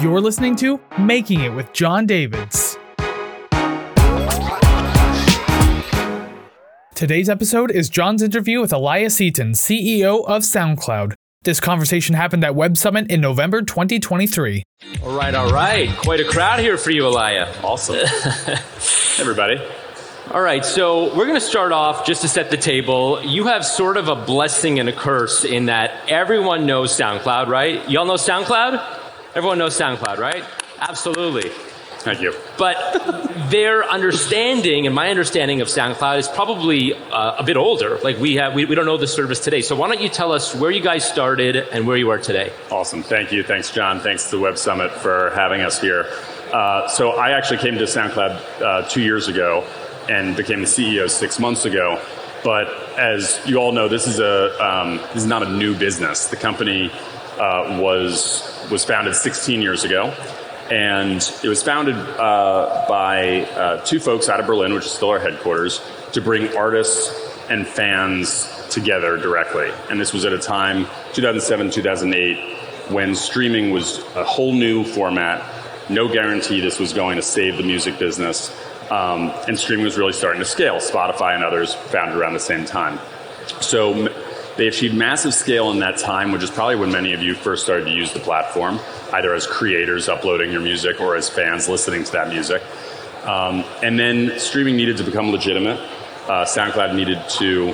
You're listening to Making It with Jon Davids. Today's episode is Jon's interview with Eliah Seton, CEO of SoundCloud. This conversation happened at Web Summit in November 2023. All right, all right. Quite a crowd here for you, Eliah. Awesome. Everybody. All right, so we're going to start off just to set the table. You have sort of a blessing and a curse in that everyone knows SoundCloud, right? Y'all know SoundCloud? Everyone knows SoundCloud, right? Absolutely. Thank you. But their understanding and my understanding of SoundCloud is probably uh, a bit older. Like we have, we, we don't know the service today. So why don't you tell us where you guys started and where you are today? Awesome. Thank you. Thanks, Jon. Thanks to the Web Summit for having us here. Uh, so I actually came to SoundCloud uh, two years ago and became the CEO six months ago. But as you all know, this is a um, this is not a new business. The company uh, was was founded 16 years ago, and it was founded uh, by uh, two folks out of Berlin, which is still our headquarters, to bring artists and fans together directly. And this was at a time, 2007, 2008, when streaming was a whole new format. No guarantee this was going to save the music business. Um, and streaming was really starting to scale. Spotify and others founded around the same time. So they achieved massive scale in that time, which is probably when many of you first started to use the platform, either as creators uploading your music or as fans listening to that music. Um, and then streaming needed to become legitimate. Uh, SoundCloud needed to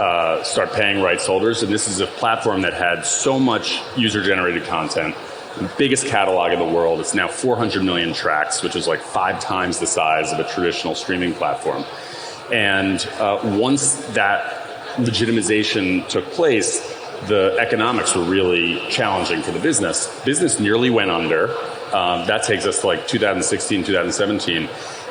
uh, start paying rights holders, and this is a platform that had so much user generated content. The biggest catalog in the world. It's now 400 million tracks, which is like five times the size of a traditional streaming platform. And uh, once that legitimization took place, the economics were really challenging for the business. Business nearly went under. Um, that takes us to like 2016, 2017.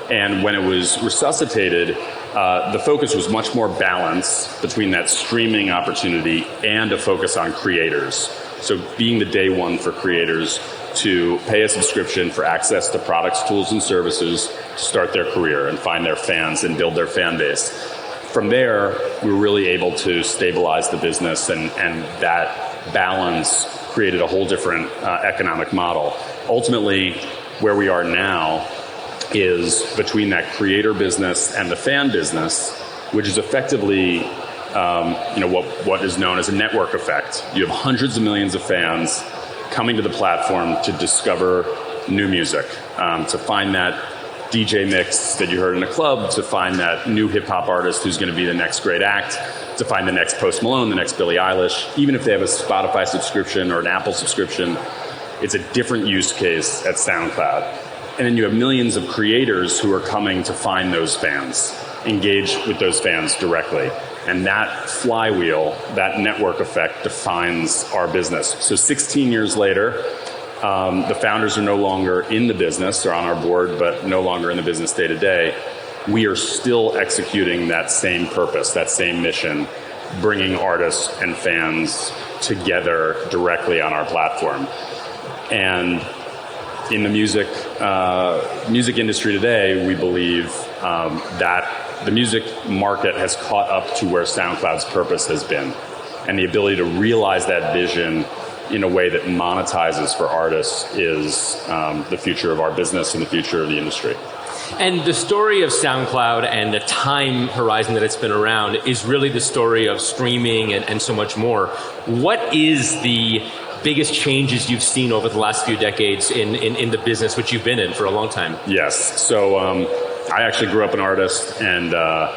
And when it was resuscitated, uh, the focus was much more balance between that streaming opportunity and a focus on creators. So being the day one for creators to pay a subscription for access to products, tools, and services to start their career and find their fans and build their fan base from there, we were really able to stabilize the business, and, and that balance created a whole different uh, economic model. Ultimately, where we are now is between that creator business and the fan business, which is effectively um, you know, what, what is known as a network effect. You have hundreds of millions of fans coming to the platform to discover new music, um, to find that DJ mix that you heard in a club to find that new hip hop artist who's going to be the next great act, to find the next Post Malone, the next Billie Eilish. Even if they have a Spotify subscription or an Apple subscription, it's a different use case at SoundCloud. And then you have millions of creators who are coming to find those fans, engage with those fans directly. And that flywheel, that network effect defines our business. So 16 years later, um, the founders are no longer in the business, they're on our board, but no longer in the business day to day. We are still executing that same purpose, that same mission, bringing artists and fans together directly on our platform. And in the music uh, music industry today, we believe um, that the music market has caught up to where SoundCloud's purpose has been, and the ability to realize that vision in a way that monetizes for artists is um, the future of our business and the future of the industry. And the story of SoundCloud and the time horizon that it's been around is really the story of streaming and, and so much more. What is the biggest changes you've seen over the last few decades in, in, in the business, which you've been in for a long time? Yes. So um, I actually grew up an artist and uh,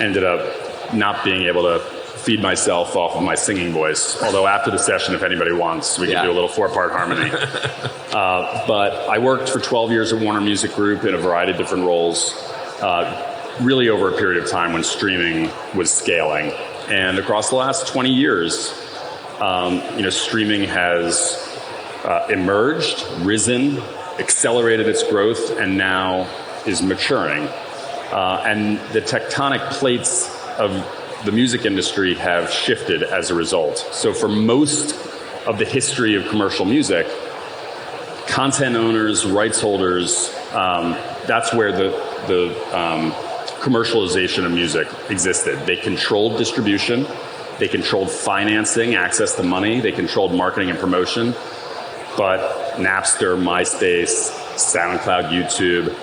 ended up not being able to feed myself off of my singing voice. Although after the session, if anybody wants, we yeah. can do a little four-part harmony. uh, but I worked for 12 years at Warner Music Group in a variety of different roles, uh, really over a period of time when streaming was scaling. And across the last 20 years, um, you know, streaming has uh, emerged, risen, accelerated its growth, and now is maturing. Uh, and the tectonic plates of the music industry have shifted as a result. So, for most of the history of commercial music, content owners, rights holders, um, that's where the, the um, commercialization of music existed. They controlled distribution, they controlled financing, access to money, they controlled marketing and promotion. but Napster, MySpace, SoundCloud, YouTube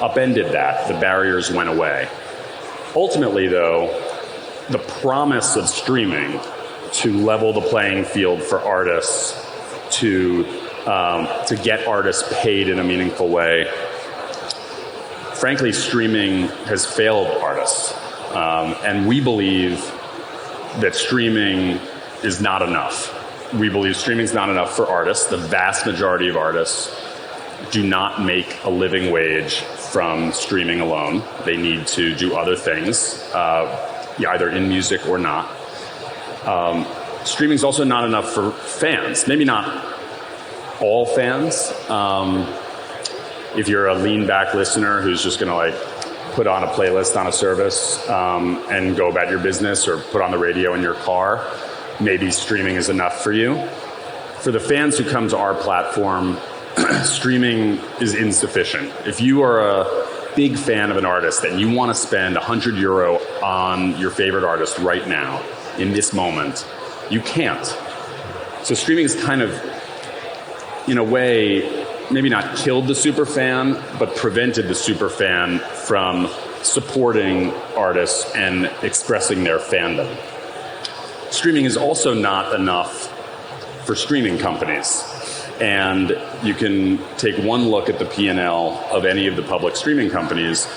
upended that. The barriers went away. Ultimately, though, the promise of streaming to level the playing field for artists, to um, to get artists paid in a meaningful way. Frankly, streaming has failed artists, um, and we believe that streaming is not enough. We believe streaming is not enough for artists. The vast majority of artists do not make a living wage from streaming alone. They need to do other things, uh, either in music or not. Um, streaming is also not enough for fans. Maybe not all fans. Um, if you're a lean back listener who's just going to like put on a playlist on a service um, and go about your business or put on the radio in your car, maybe streaming is enough for you. For the fans who come to our platform, streaming is insufficient. If you are a big fan of an artist and you want to spend 100 euro on your favorite artist right now, in this moment, you can't. So streaming is kind of, in a way, maybe not killed the super fan, but prevented the super fan from supporting artists and expressing their fandom. Streaming is also not enough for streaming companies. And you can take one look at the P&L of any of the public streaming companies,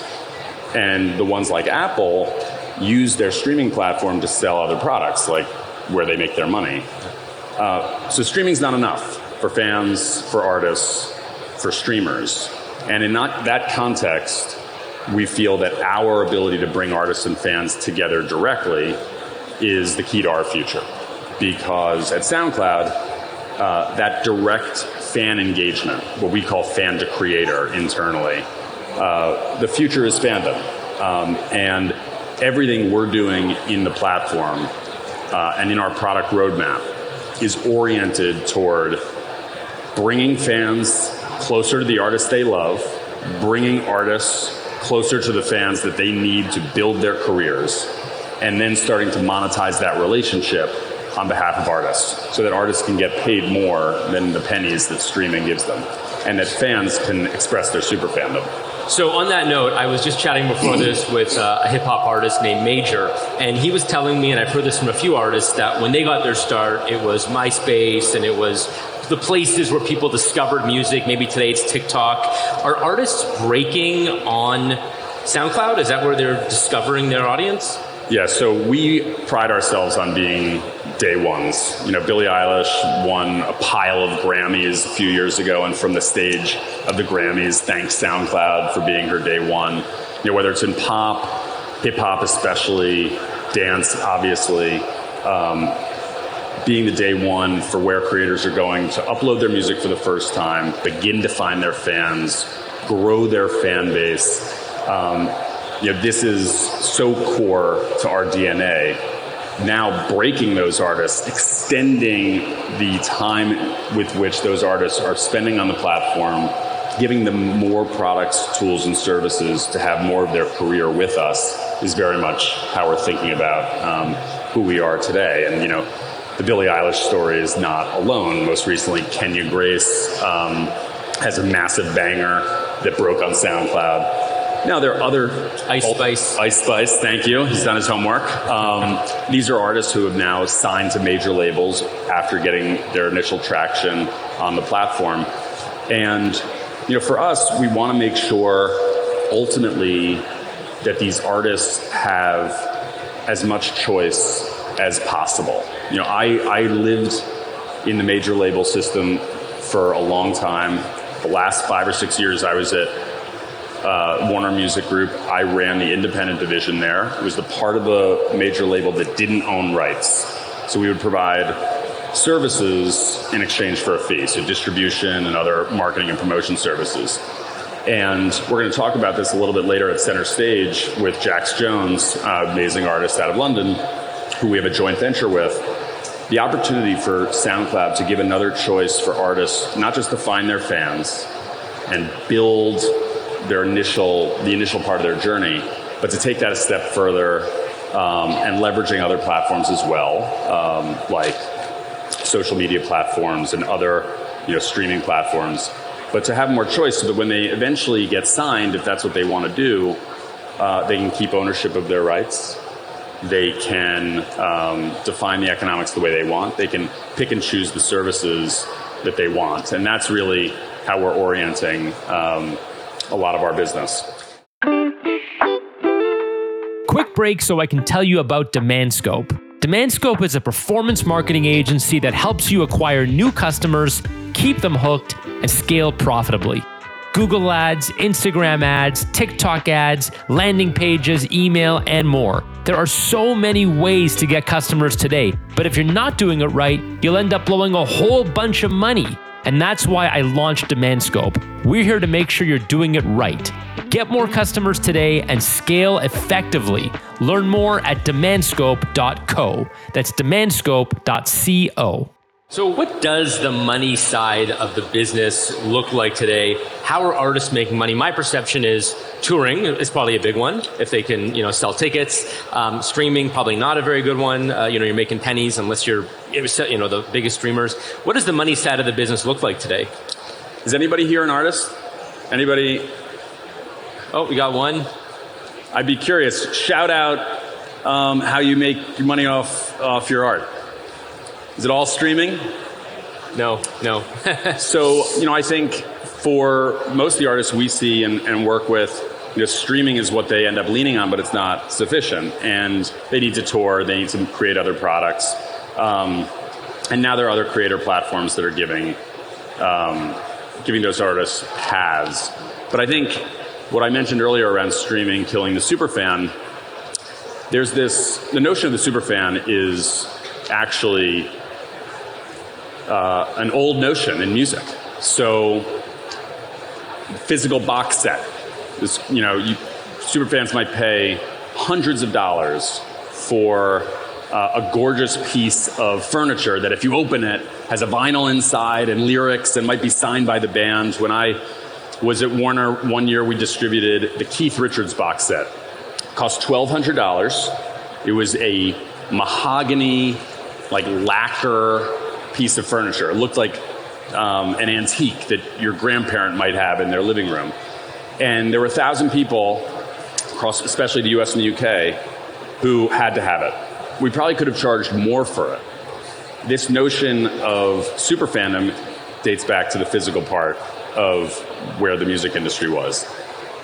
and the ones like Apple use their streaming platform to sell other products, like where they make their money. Uh, so streaming's not enough for fans, for artists, for streamers. And in not, that context, we feel that our ability to bring artists and fans together directly is the key to our future. Because at SoundCloud, uh, that direct fan engagement, what we call fan to creator internally. Uh, the future is fandom. Um, and everything we're doing in the platform uh, and in our product roadmap is oriented toward bringing fans closer to the artists they love, bringing artists closer to the fans that they need to build their careers, and then starting to monetize that relationship on behalf of artists so that artists can get paid more than the pennies that streaming gives them and that fans can express their super fandom. So on that note, I was just chatting before this with uh, a hip hop artist named Major, and he was telling me, and I've heard this from a few artists, that when they got their start, it was MySpace and it was the places where people discovered music. Maybe today it's TikTok. Are artists breaking on SoundCloud? Is that where they're discovering their audience? Yeah, so we pride ourselves on being day ones. You know, Billie Eilish won a pile of Grammys a few years ago, and from the stage of the Grammys, thanks SoundCloud for being her day one. You know, whether it's in pop, hip hop, especially dance, obviously. Um, being the day one for where creators are going to upload their music for the first time, begin to find their fans, grow their fan base. Um, you know, this is so core to our DNA now breaking those artists, extending the time with which those artists are spending on the platform, giving them more products, tools, and services to have more of their career with us is very much how we're thinking about um, who we are today. And, you know, the Billie Eilish story is not alone. Most recently, Kenya Grace um, has a massive banger that broke on SoundCloud. Now there are other Ice Spice. Ice Spice, thank you. He's done his homework. Um, these are artists who have now signed to major labels after getting their initial traction on the platform. And you know, for us, we want to make sure ultimately that these artists have as much choice as possible. You know, I, I lived in the major label system for a long time. The last five or six years I was at uh, Warner Music Group. I ran the independent division there. It was the part of the major label that didn't own rights. So we would provide services in exchange for a fee, so distribution and other marketing and promotion services. And we're going to talk about this a little bit later at center stage with Jax Jones, uh, amazing artist out of London, who we have a joint venture with. The opportunity for SoundCloud to give another choice for artists, not just to find their fans and build their initial the initial part of their journey, but to take that a step further um, and leveraging other platforms as well, um, like social media platforms and other you know, streaming platforms, but to have more choice so that when they eventually get signed, if that's what they want to do, uh, they can keep ownership of their rights. They can um, define the economics the way they want. They can pick and choose the services that they want. And that's really how we're orienting um, a lot of our business. Quick break so I can tell you about DemandScope. DemandScope is a performance marketing agency that helps you acquire new customers, keep them hooked, and scale profitably. Google ads, Instagram ads, TikTok ads, landing pages, email, and more. There are so many ways to get customers today, but if you're not doing it right, you'll end up blowing a whole bunch of money. And that's why I launched DemandScope. We're here to make sure you're doing it right. Get more customers today and scale effectively. Learn more at demandscope.co. That's demandscope.co. So, what does the money side of the business look like today? How are artists making money? My perception is touring is probably a big one if they can, you know, sell tickets. Um, streaming probably not a very good one. Uh, you know, you're making pennies unless you're, you know, the biggest streamers. What does the money side of the business look like today? Is anybody here an artist? Anybody? Oh, we got one. I'd be curious. Shout out um, how you make money off off your art. Is it all streaming? No, no. so, you know, I think for most of the artists we see and, and work with, you know, streaming is what they end up leaning on, but it's not sufficient. And they need to tour, they need to create other products. Um, and now there are other creator platforms that are giving, um, giving those artists paths. But I think what I mentioned earlier around streaming killing the superfan, there's this, the notion of the superfan is actually uh, an old notion in music. So, physical box set. This, you know, you, super fans might pay hundreds of dollars for uh, a gorgeous piece of furniture that, if you open it, has a vinyl inside and lyrics and might be signed by the band. When I was at Warner one year, we distributed the Keith Richards box set. It cost twelve hundred dollars. It was a mahogany, like lacquer piece of furniture. It looked like um, an antique that your grandparent might have in their living room. And there were a thousand people across, especially the US and the UK, who had to have it. We probably could have charged more for it. This notion of super fandom dates back to the physical part of where the music industry was.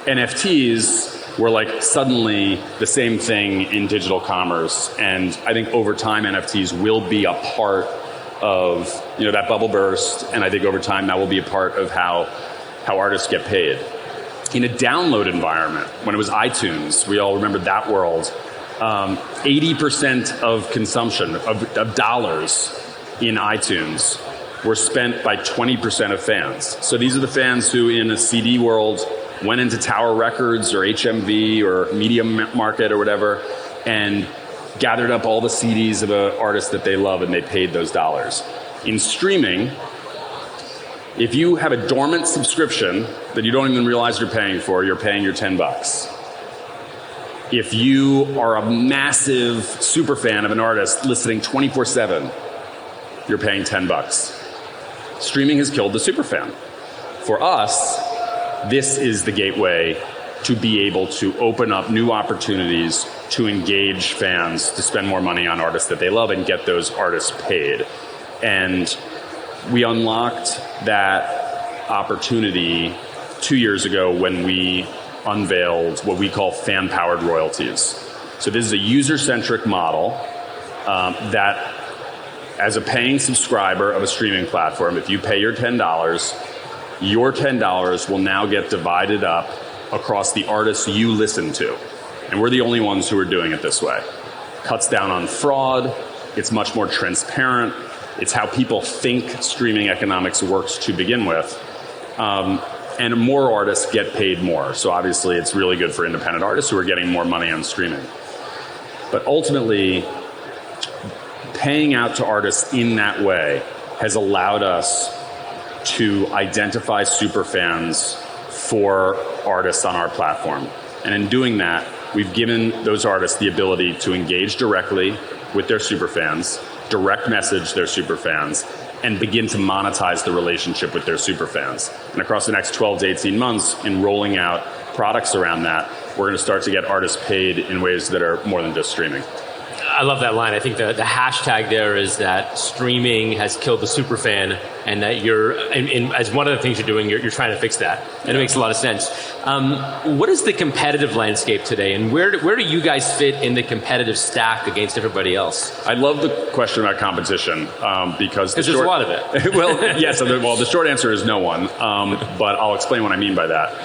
NFTs were like suddenly the same thing in digital commerce, and I think over time NFTs will be a part of you know that bubble burst, and I think over time that will be a part of how how artists get paid. In a download environment, when it was iTunes, we all remember that world. Um, 80% of consumption of, of dollars in iTunes were spent by 20% of fans. So these are the fans who, in a CD world, went into Tower Records or HMV or Media Market or whatever, and gathered up all the CDs of an artist that they love and they paid those dollars. In streaming, if you have a dormant subscription that you don't even realize you're paying for, you're paying your 10 bucks. If you are a massive super fan of an artist listening 24 7, you're paying 10 bucks. Streaming has killed the super fan. For us, this is the gateway to be able to open up new opportunities to engage fans to spend more money on artists that they love and get those artists paid. And we unlocked that opportunity two years ago when we unveiled what we call fan powered royalties. So, this is a user centric model um, that, as a paying subscriber of a streaming platform, if you pay your $10, your $10 will now get divided up across the artists you listen to. And we're the only ones who are doing it this way. Cuts down on fraud, it's much more transparent, it's how people think streaming economics works to begin with. Um, and more artists get paid more. So obviously, it's really good for independent artists who are getting more money on streaming. But ultimately, paying out to artists in that way has allowed us to identify super fans for artists on our platform. And in doing that, we've given those artists the ability to engage directly with their superfans, direct message their superfans, and begin to monetize the relationship with their superfans. And across the next 12 to 18 months, in rolling out products around that, we're going to start to get artists paid in ways that are more than just streaming. I love that line. I think the, the hashtag there is that streaming has killed the superfan, and that you're, in, in, as one of the things you're doing, you're, you're trying to fix that, and it makes a lot of sense. Um, what is the competitive landscape today, and where do, where do you guys fit in the competitive stack against everybody else? I love the question about competition um, because the there's a lot of it. well, yes. Well, the short answer is no one, um, but I'll explain what I mean by that.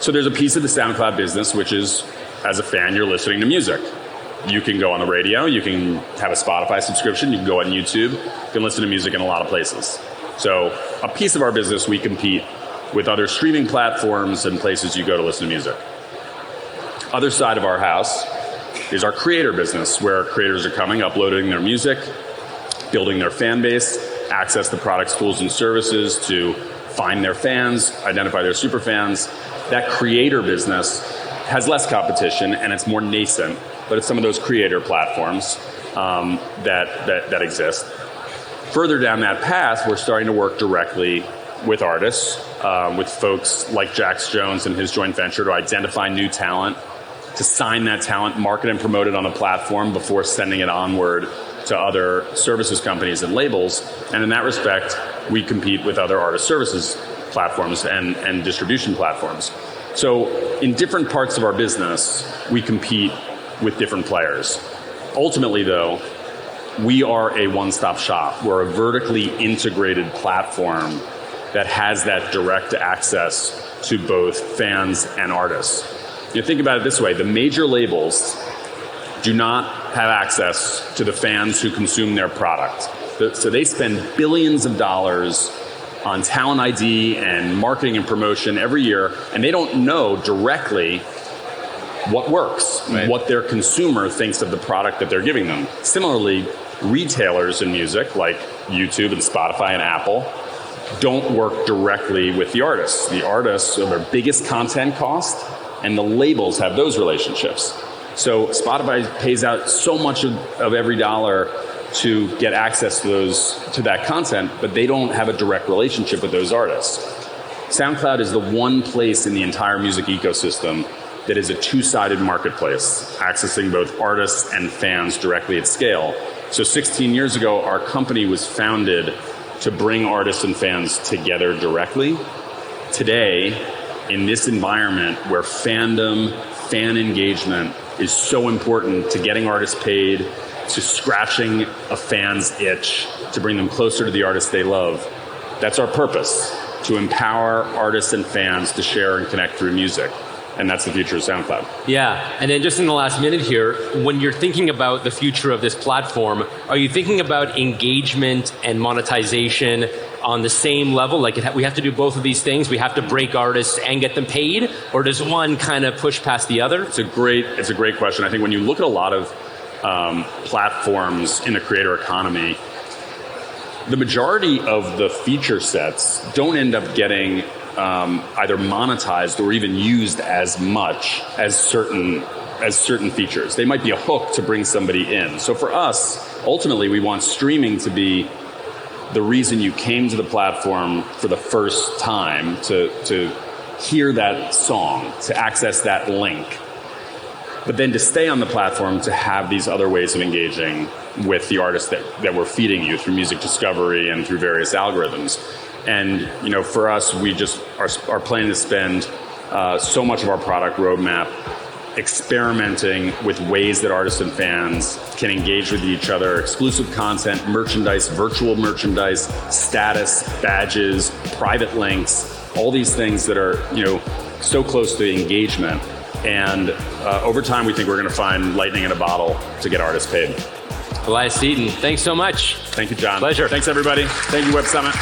So there's a piece of the SoundCloud business which is, as a fan, you're listening to music you can go on the radio, you can have a Spotify subscription, you can go on YouTube, you can listen to music in a lot of places. So, a piece of our business, we compete with other streaming platforms and places you go to listen to music. Other side of our house is our creator business, where creators are coming, uploading their music, building their fan base, access the products, tools, and services to find their fans, identify their super fans. That creator business has less competition and it's more nascent but it's some of those creator platforms um, that, that, that exist. Further down that path, we're starting to work directly with artists, um, with folks like Jax Jones and his joint venture to identify new talent, to sign that talent, market and promote it on a platform before sending it onward to other services companies and labels. And in that respect, we compete with other artist services platforms and, and distribution platforms. So, in different parts of our business, we compete with different players. Ultimately, though, we are a one stop shop. We're a vertically integrated platform that has that direct access to both fans and artists. You think about it this way the major labels do not have access to the fans who consume their product. So they spend billions of dollars on talent ID and marketing and promotion every year, and they don't know directly what works, right. what their consumer thinks of the product that they're giving them. Similarly, retailers in music like YouTube and Spotify and Apple don't work directly with the artists. The artists are their biggest content cost, and the labels have those relationships. So Spotify pays out so much of, of every dollar to get access to those to that content, but they don't have a direct relationship with those artists. SoundCloud is the one place in the entire music ecosystem that is a two sided marketplace, accessing both artists and fans directly at scale. So, 16 years ago, our company was founded to bring artists and fans together directly. Today, in this environment where fandom, fan engagement is so important to getting artists paid, to scratching a fan's itch, to bring them closer to the artists they love, that's our purpose to empower artists and fans to share and connect through music and that's the future of SoundCloud. Yeah, and then just in the last minute here, when you're thinking about the future of this platform, are you thinking about engagement and monetization on the same level? Like ha- we have to do both of these things. We have to break artists and get them paid, or does one kind of push past the other? It's a great, it's a great question. I think when you look at a lot of um, platforms in the creator economy, the majority of the feature sets don't end up getting um, either monetized or even used as much as certain as certain features. They might be a hook to bring somebody in. So for us, ultimately, we want streaming to be the reason you came to the platform for the first time to to hear that song, to access that link. But then to stay on the platform to have these other ways of engaging with the artists that, that we're feeding you through music discovery and through various algorithms. And you know, for us, we just are, are planning to spend uh, so much of our product roadmap experimenting with ways that artists and fans can engage with each other, exclusive content, merchandise, virtual merchandise, status, badges, private links, all these things that are you know so close to engagement. And uh, over time, we think we're going to find lightning in a bottle to get artists paid. Eliah Seton, thanks so much. Thank you, Jon. Pleasure. Thanks, everybody. Thank you, Web Summit.